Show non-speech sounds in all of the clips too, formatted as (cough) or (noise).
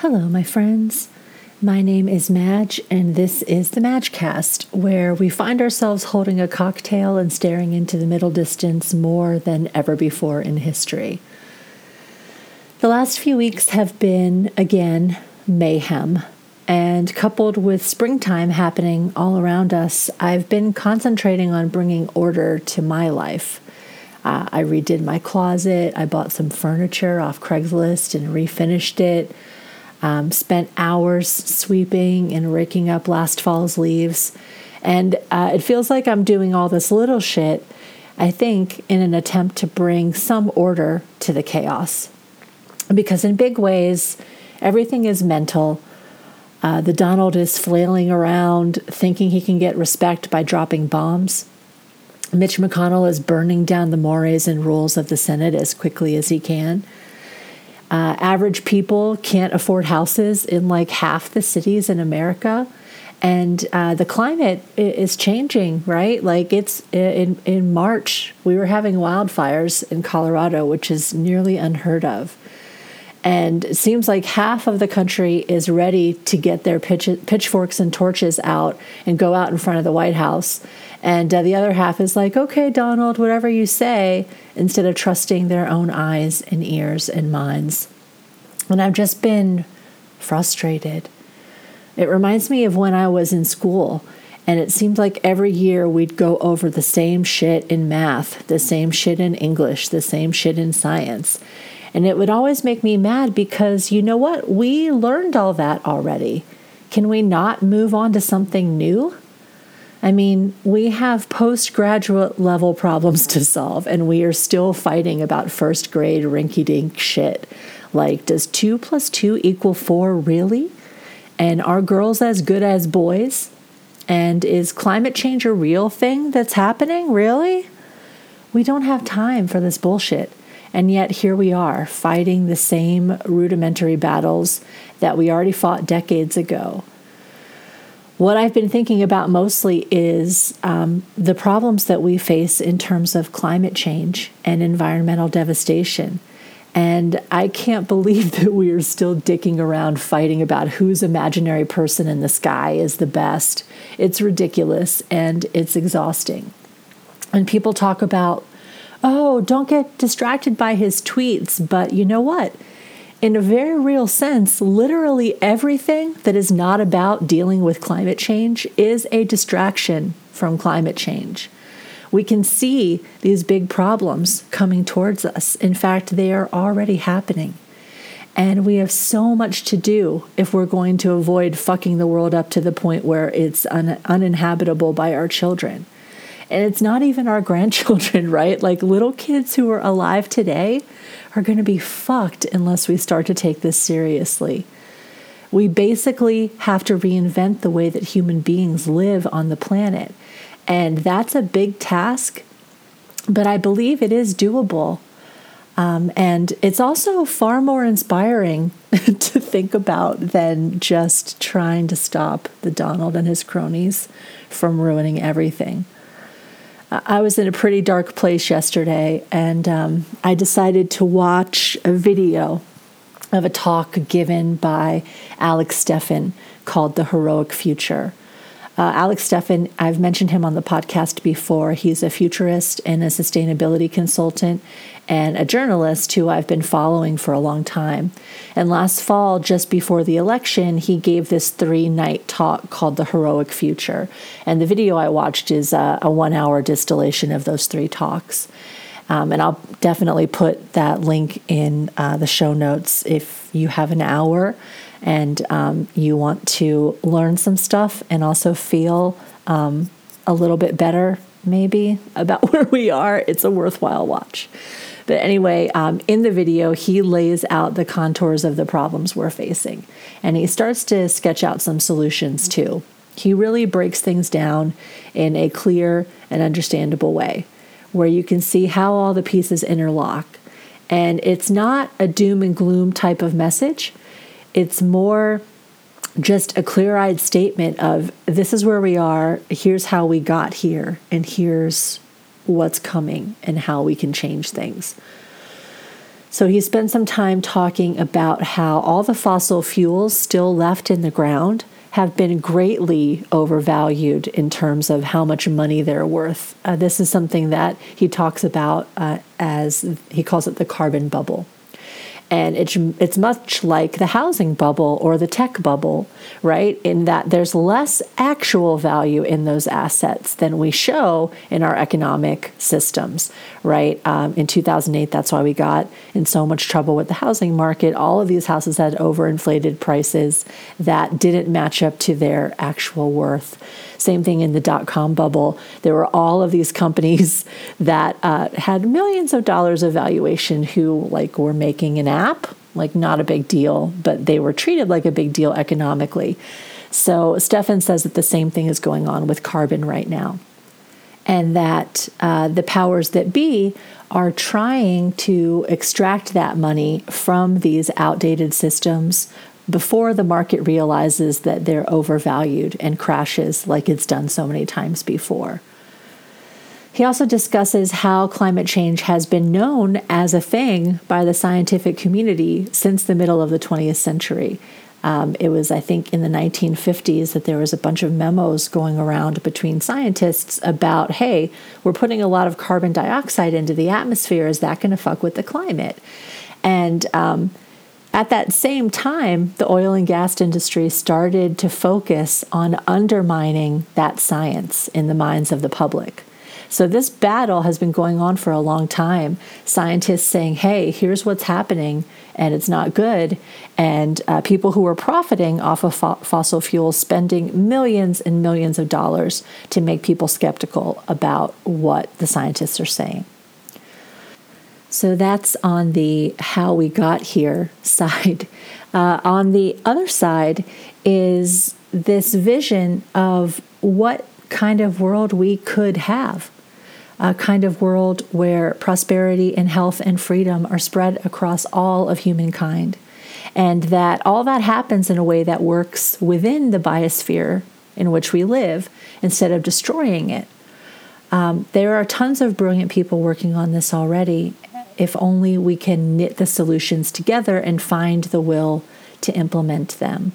Hello, my friends. My name is Madge, and this is the Madgecast, where we find ourselves holding a cocktail and staring into the middle distance more than ever before in history. The last few weeks have been, again, mayhem. And coupled with springtime happening all around us, I've been concentrating on bringing order to my life. Uh, I redid my closet, I bought some furniture off Craigslist and refinished it. Um, spent hours sweeping and raking up last fall's leaves. And uh, it feels like I'm doing all this little shit, I think, in an attempt to bring some order to the chaos. Because in big ways, everything is mental. Uh, the Donald is flailing around, thinking he can get respect by dropping bombs. Mitch McConnell is burning down the mores and rules of the Senate as quickly as he can. Uh, average people can't afford houses in like half the cities in America. And uh, the climate is changing, right? Like it's in, in March, we were having wildfires in Colorado, which is nearly unheard of. And it seems like half of the country is ready to get their pitch, pitchforks and torches out and go out in front of the White House. And uh, the other half is like, okay, Donald, whatever you say, instead of trusting their own eyes and ears and minds. And I've just been frustrated. It reminds me of when I was in school, and it seemed like every year we'd go over the same shit in math, the same shit in English, the same shit in science. And it would always make me mad because you know what? We learned all that already. Can we not move on to something new? I mean, we have postgraduate level problems to solve, and we are still fighting about first grade rinky dink shit. Like, does two plus two equal four really? And are girls as good as boys? And is climate change a real thing that's happening? Really? We don't have time for this bullshit. And yet, here we are fighting the same rudimentary battles that we already fought decades ago. What I've been thinking about mostly is um, the problems that we face in terms of climate change and environmental devastation. And I can't (laughs) believe that we are still dicking around fighting about whose imaginary person in the sky is the best. It's ridiculous and it's exhausting. And people talk about, oh, don't get distracted by his tweets. But you know what? In a very real sense, literally everything that is not about dealing with climate change is a distraction from climate change. We can see these big problems coming towards us. In fact, they are already happening. And we have so much to do if we're going to avoid fucking the world up to the point where it's un- uninhabitable by our children. And it's not even our (laughs) grandchildren, right? Like little kids who are alive today are going to be fucked unless we start to take this seriously. We basically have to reinvent the way that human beings live on the planet. And that's a big task, but I believe it is doable. Um, and it's also far more inspiring (laughs) to think about than just trying to stop the Donald and his cronies from ruining everything. I was in a pretty dark place yesterday, and um, I decided to watch a video of a talk given by Alex Steffen called The Heroic Future. Uh, Alex Steffen, I've mentioned him on the podcast before. He's a futurist and a sustainability consultant and a journalist who I've been following for a long time. And last fall, just before the election, he gave this three night talk called The Heroic Future. And the video I watched is a, a one hour distillation of those three talks. Um, and I'll definitely put that link in uh, the show notes if you have an hour and um, you want to learn some stuff and also feel um, a little bit better, maybe, (laughs) about where we are, it's a worthwhile watch. But anyway, um, in the video, he lays out the contours of the problems we're facing and he starts to sketch out some solutions too. He really breaks things down in a clear and understandable way where you can see how all the pieces interlock. And it's not a doom and gloom type of message it's more just a clear eyed statement of this is where we are, here's how we got here, and here's what's coming and how we can change things. So he spent some time talking about how all the fossil fuels still left in the ground have been greatly overvalued in terms of how much money they're worth. Uh, this is something that he talks about uh, as he calls it the carbon bubble and it's it's much like the housing bubble or the tech bubble, right? In that there's less actual value in those assets than we show in our economic systems, right? Um, in 2008, that's why we got in so much trouble with the housing market. All of these houses had overinflated prices that didn't match up to their actual worth. Same thing in the dot com bubble. There were all of these companies (laughs) that uh, had millions of dollars of valuation who like were making an like not a big deal, but they were treated like a big deal economically. So Steffen says that the same thing is going on with carbon right now, and that uh, the powers that be are trying to extract that money from these outdated systems before the market realizes that they're overvalued and crashes like it's done so many times before. He also discusses how climate change has been known as a thing by the scientific community since the middle of the 20th century. Um, it was, I think, in the 1950s that there was a bunch of memos going around between scientists about, hey, we're putting a lot of carbon dioxide into the atmosphere. Is that going to fuck with the climate? And um, at that same time, the oil and gas industry started to focus on undermining that science in the minds of the public. So, this battle has been going on for a long time. Scientists saying, hey, here's what's happening, and it's not good. And uh, people who are profiting off of fo- fossil fuels spending millions and millions of dollars to make people skeptical about what the scientists are saying. So that's on the how we got here (laughs) side. Uh, on the other side is this vision of what kind of world we could have a kind of world where prosperity and health and freedom are spread across all of humankind. And that all that happens in a way that works within the biosphere in which we live instead of destroying it. Um, there are tons of brilliant people working on this already, if only we can knit the solutions together and find the will to implement them.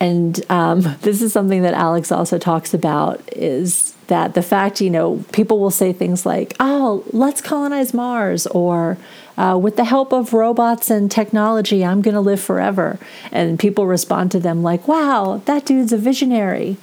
And um, (laughs) this is something that Alex also talks about is that the fact, you know, people will say things like, oh, let's colonize Mars, or uh, with the help of robots and technology, I'm going to live forever. And people respond to them like, wow, that dude's a visionary.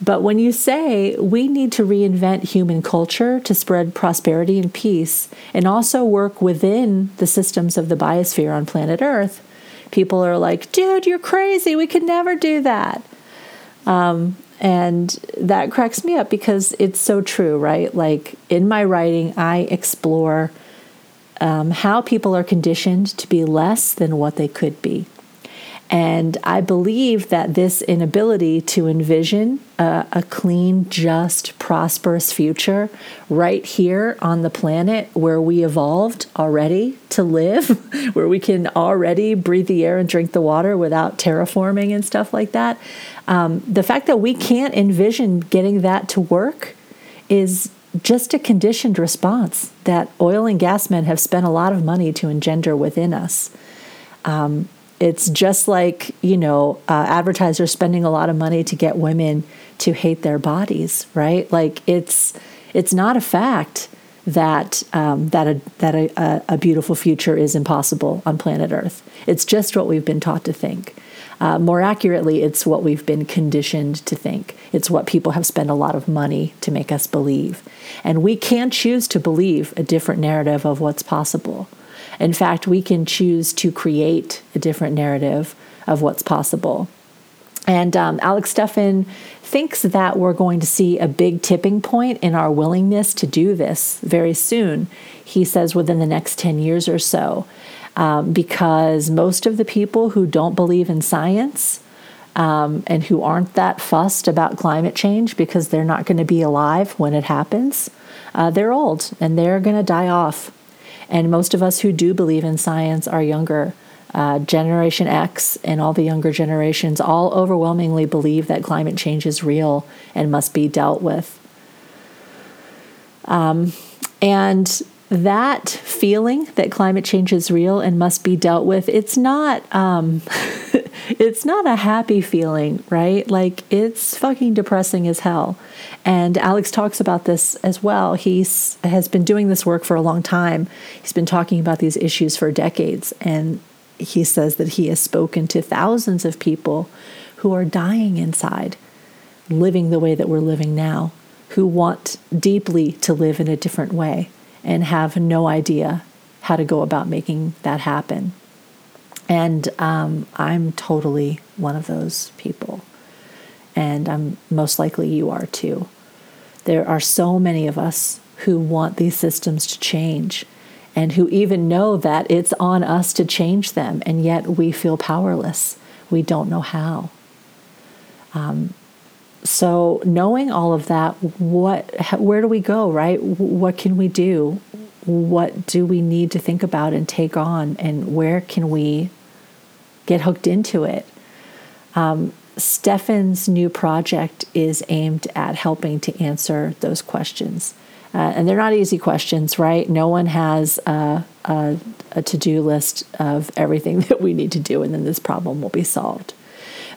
But when you say we need to reinvent human culture to spread prosperity and peace and also work within the systems of the biosphere on planet Earth, people are like, dude, you're crazy. We could never do that. Um, and that cracks me up because it's so true, right? Like in my writing, I explore um, how people are conditioned to be less than what they could be. And I believe that this inability to envision a, a, clean, just, prosperous future right here on the planet where we evolved already to live, (laughs) where we can already breathe the air and drink the water without terraforming and stuff like that. Um, the fact that we can't envision getting that to work is just a conditioned response that oil and gas men have spent a lot of money to engender within us. Um, it's just like, you know, uh, advertisers spending a lot of money to get women to hate their bodies, right? Like it's it's not a fact that um, that a that a, a, beautiful future is impossible on planet Earth. It's just what we've been taught to think. Uh, more accurately, it's what we've been conditioned to think. It's what people have spent a lot of money to make us believe, and we can choose to believe a different narrative of what's possible. In fact, we can choose to create a different narrative of what's possible. And um, Alex Steffen thinks that we're going to see a big tipping point in our willingness to do this very soon. He says within the next 10 years or so, um, because most of the people who don't believe in science um, and who aren't that fussed about climate change because they're not going to be alive when it happens, uh, they're old and they're going to die off. And most of us who do believe in science are younger. Uh, Generation X and all the younger generations all overwhelmingly believe that climate change is real and must be dealt with. Um, and that feeling that climate change is real and must be dealt with, it's not um, (laughs) it's not a happy feeling, right? Like it's fucking depressing as hell. And Alex talks about this as well. He has been doing this work for a long time. He's been talking about these issues for decades and he says that he has spoken to thousands of people who are dying inside, living the way that we're living now, who want deeply to live in a different way and have no idea how to go about making that happen. And um, I'm totally one of those people. And I'm most likely you are too. There are so many of us who want these systems to change and who even know that it's on us to change them, and yet we feel powerless. We don't know how. Um, so, knowing all of that, what, where do we go, right? What can we do? What do we need to think about and take on, and where can we get hooked into it. Um, Steffen's new project is aimed at helping to answer those questions. Uh, and they're not easy questions, right? No one has a, a, a to do list of everything (laughs) that we need to do, and then this problem will be solved.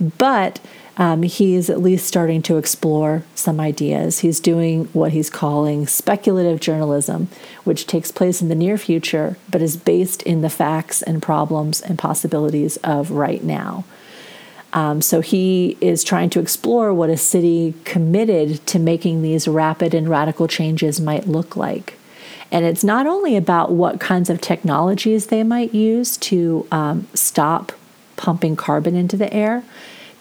But um, is at least starting to explore some ideas. He's doing what he's calling speculative journalism, which takes place in the near future, but is based in the facts and problems and possibilities of right now. Um, so he is trying to explore what a city committed to making these rapid and radical changes might look like. And it's not only about what kinds of technologies they might use to um, stop pumping carbon into the air,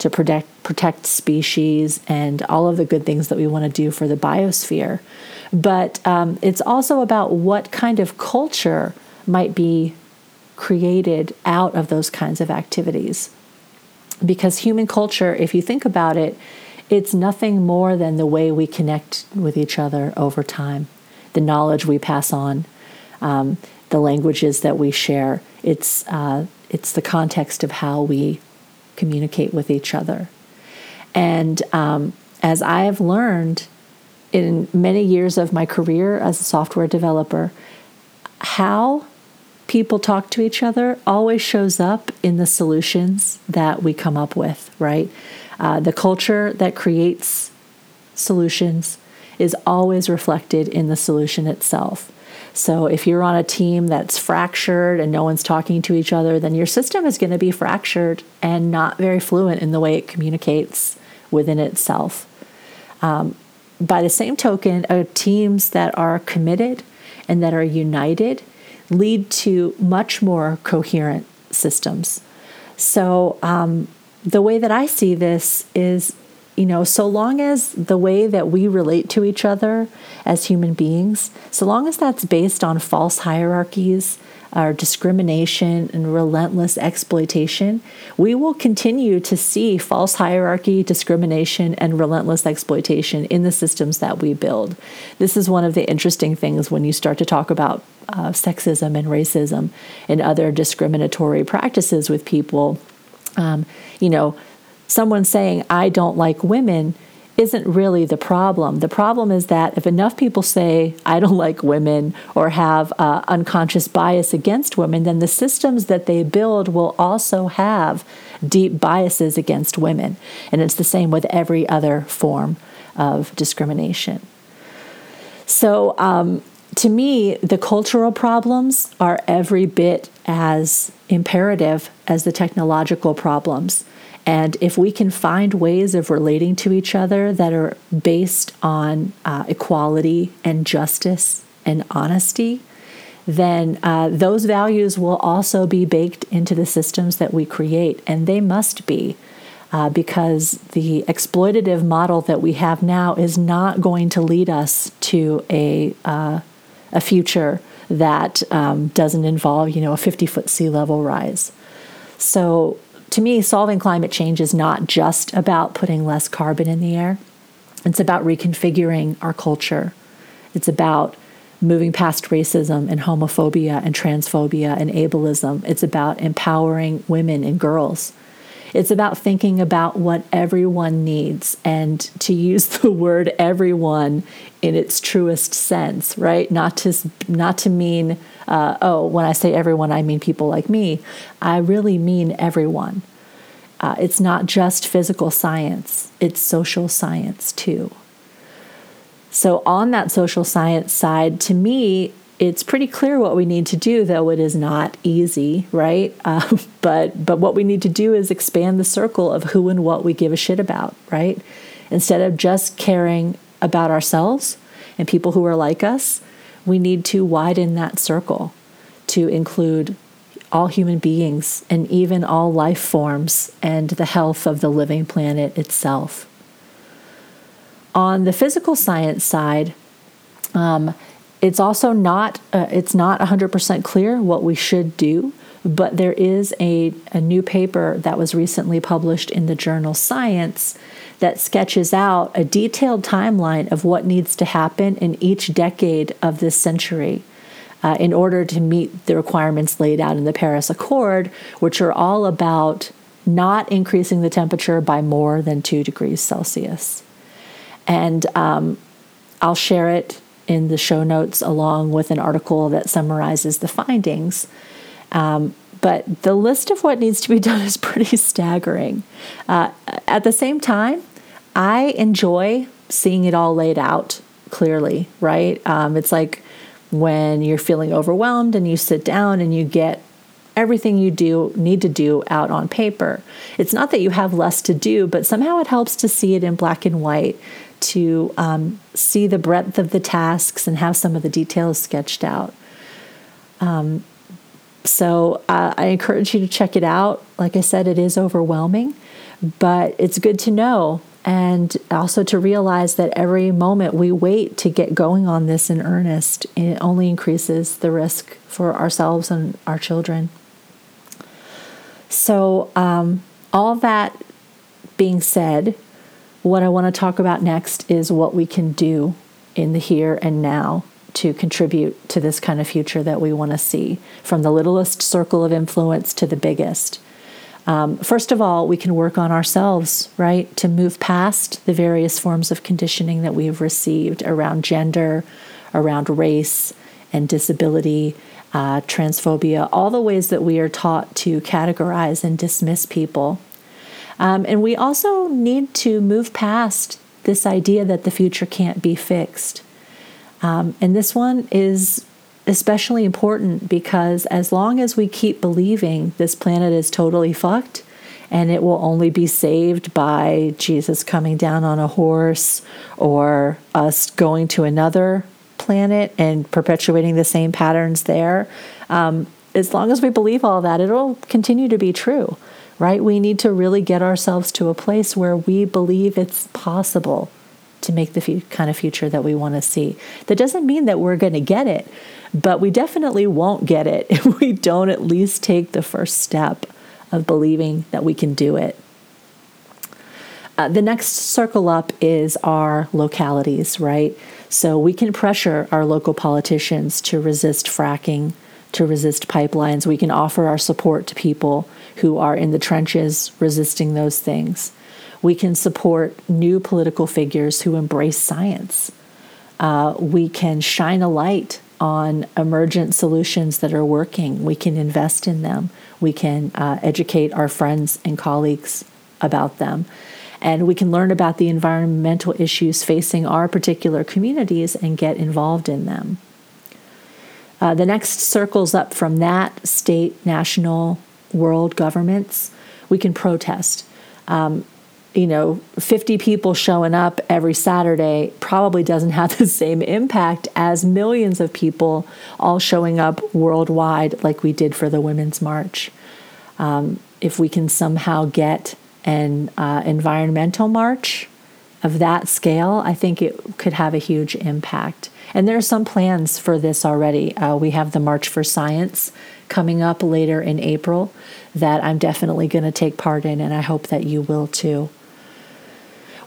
to protect protect species and all of the good things that we want to do for the biosphere. But um, it's also about what kind of culture might be created out of those kinds of activities. Because human culture, if you think about it, it's nothing more than the way we connect with each other over time, the knowledge we pass on, um, the languages that we share. It's uh, it's the context of how we communicate with each other. And um, as I have learned in many years of my career as a software developer, how people talk to each other always shows up in the solutions that we come up with, right? Uh, the culture that creates solutions is always reflected in the solution itself. So if you're on a team that's fractured and no one's talking to each other, then your system is going to be fractured and not very fluent in the way it communicates within itself. Um, by the same token, uh, teams that are committed and that are united lead to much more coherent systems. So, um, the way that I see this is you know, so long as the way that we relate to each other as human beings, so long as that's based on false hierarchies or discrimination and relentless exploitation, we will continue to see false hierarchy, discrimination, and relentless exploitation in the systems that we build. This is one of the interesting things when you start to talk about uh, sexism and racism and other discriminatory practices with people. Um, you know, someone saying, I don't like women, isn't really the problem. The problem is that if enough people say, I don't like women or have uh, unconscious bias against women, then the systems that they build will also have deep biases against women. And it's the same with every other form of discrimination. So, um, to me, the cultural problems are every bit as imperative as the technological problems. And if we can find ways of relating to each other that are based on uh, equality and justice and honesty, then uh, those values will also be baked into the systems that we create. And they must be. Uh, because the exploitative model that we have now is not going to lead us to a uh, a future that um, doesn't involve, you know, a 50 foot sea level rise. So to me, solving climate change is not just about putting less carbon in the air, it's about reconfiguring our culture. It's about moving past racism and homophobia and transphobia and ableism. It's about empowering women and girls. It's about thinking about what everyone needs and to use (laughs) the word everyone in its truest sense, right? Not to not to mean uh, oh, when I say everyone, I mean people like me. I really mean everyone. Uh, it's not just physical science; it's social science too. So, on that social science side, to me, it's pretty clear what we need to do, though it is not easy, right? (laughs) Uh, but but what we need to do is expand the circle of who and what we give a shit about, right? Instead of just caring about ourselves and people who are like us, we need to widen that circle to include all human beings and even all life forms and the health of the living planet itself. On the physical science side, um, it's also not uh, it's not 100% clear what we should do but there is a, a new paper that was recently published in the journal science that sketches out a detailed timeline of what needs to happen in each decade of this century uh, in order to meet the requirements laid out in the paris accord which are all about not increasing the temperature by more than 2 degrees celsius. And um, i'll share it in the show notes along with an article that summarizes the findings. Um, but the list of what needs to be (laughs) done is pretty staggering. Uh, at the same time, I enjoy seeing it all laid out clearly, right? Um, it's like when you're feeling overwhelmed and you sit down and you get everything you do need to do out on paper. It's not that you have less to do, but somehow it helps to see it in black and white to um, see the breadth of the tasks and have some of the details sketched out. Um, so uh, I encourage you to check it out. Like I said, it is overwhelming, but it's good to know and also to realize that every moment we wait to get going on this in earnest, it only increases the risk for ourselves and our children. So, um, all that being said, what I want to talk about next is what we can do in the here and now to contribute to this kind of future that we want to see, from the littlest circle of influence to the biggest. Um, first of all, we can work on ourselves, right, to move past the various forms of conditioning that we've received around gender, around race and disability, uh, transphobia, all the ways that we are taught to categorize and dismiss people um, and we also need to move past this idea that the future can't be fixed. Um, and this one is especially important because as long as we keep believing this planet is totally fucked and it will only be saved by Jesus coming down on a horse or us going to another planet and perpetuating the same patterns there, um, as long as we believe all that, it'll continue to be true right? We need to really get ourselves to a place where we believe it's possible to make the kind of future that we want to see. That doesn't mean that we're going to get it, but we definitely won't get it (laughs) if we don't at least take the first step of believing that we can do it. Uh, the next circle up is our localities, right? So we can pressure our local politicians to resist fracking, to resist pipelines. We can offer our support to people who are in the trenches resisting those things. We can support new political figures who embrace science. Uh, we can shine a light on emergent solutions that are working. We can invest in them. We can uh, educate our friends and colleagues about them. And we can learn about the environmental issues facing our particular communities and get involved in them. Uh, the next circles up from that state, national, world governments, we can protest. Um, you know, 50 people showing up every Saturday probably doesn't have (laughs) the same impact as millions of people all showing up worldwide like we did for the Women's March. Um, if we can somehow get an uh, environmental march of that scale, I think it could have a huge impact. And there are some plans for this already. Uh, we have the March for Science coming up later in April that I'm definitely going to take part in, and I hope that you will too.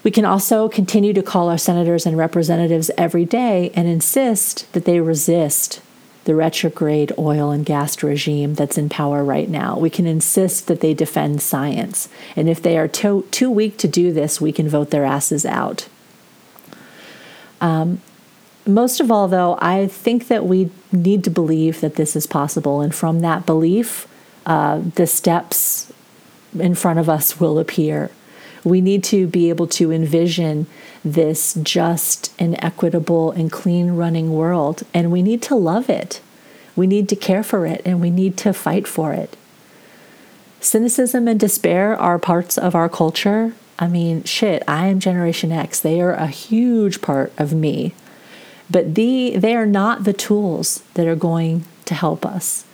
We can also continue to call our senators and representatives every day and insist that they resist the retrograde oil and gas regime that's in power right now. We can insist that they defend science. And if they are too, too weak to do this, we can vote their asses out. Um, most of all, though, I think that we need to believe that this is possible. And from that belief, uh, the steps in front of us will appear. We need to be able to envision this just and equitable and clean running world, and we need to love it. We need to care for it, and we need to fight for it. Cynicism and despair are parts of our culture. I mean, shit, I am Generation X. They are a huge part of me. But the, they are not the tools that are going to help us.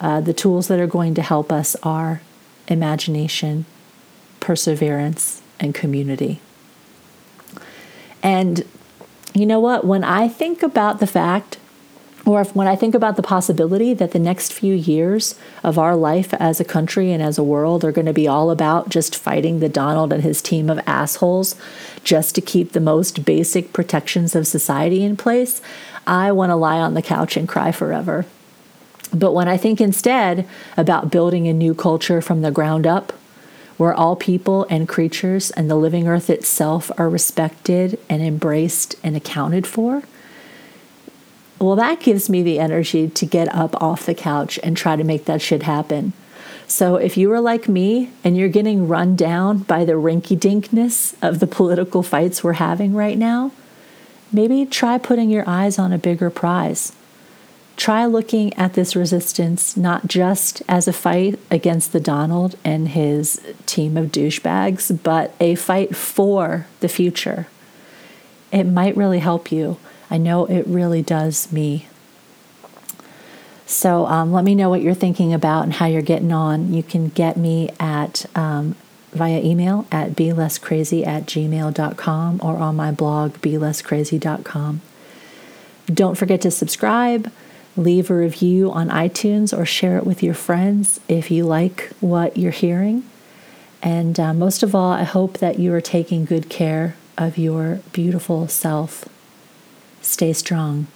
Uh, the tools that are going to help us are imagination, perseverance, and community. And you know what? When I think about the fact, or if, when I think about the possibility that the next few years of our life as a country and as a world are going to be all about just fighting the Donald and his team of assholes just to keep the most basic protections of society in place, I want to lie on the couch and cry forever. But when I think instead about building a new culture from the ground up, where all people and creatures and the living earth itself are respected and embraced and accounted for, well, that gives me the energy to get up off the couch and try to make that shit happen. So if you are like me and you're getting run down by the rinky dinkness of the political fights we're having right now, maybe try putting your eyes on a bigger prize try looking at this resistance not just as a fight against the Donald and his team of douchebags, but a fight for the future. It might really help you. I know it really does me. So um, let me know what you're thinking about and how you're getting on. You can get me at um, via email at belesscrazy less crazy at gmail.com or on my blog be less crazy.com. Don't forget to subscribe leave a review on iTunes or share it with your friends if you like what you're hearing. And uh, most of all, I hope that you are taking good care of your beautiful self. Stay strong.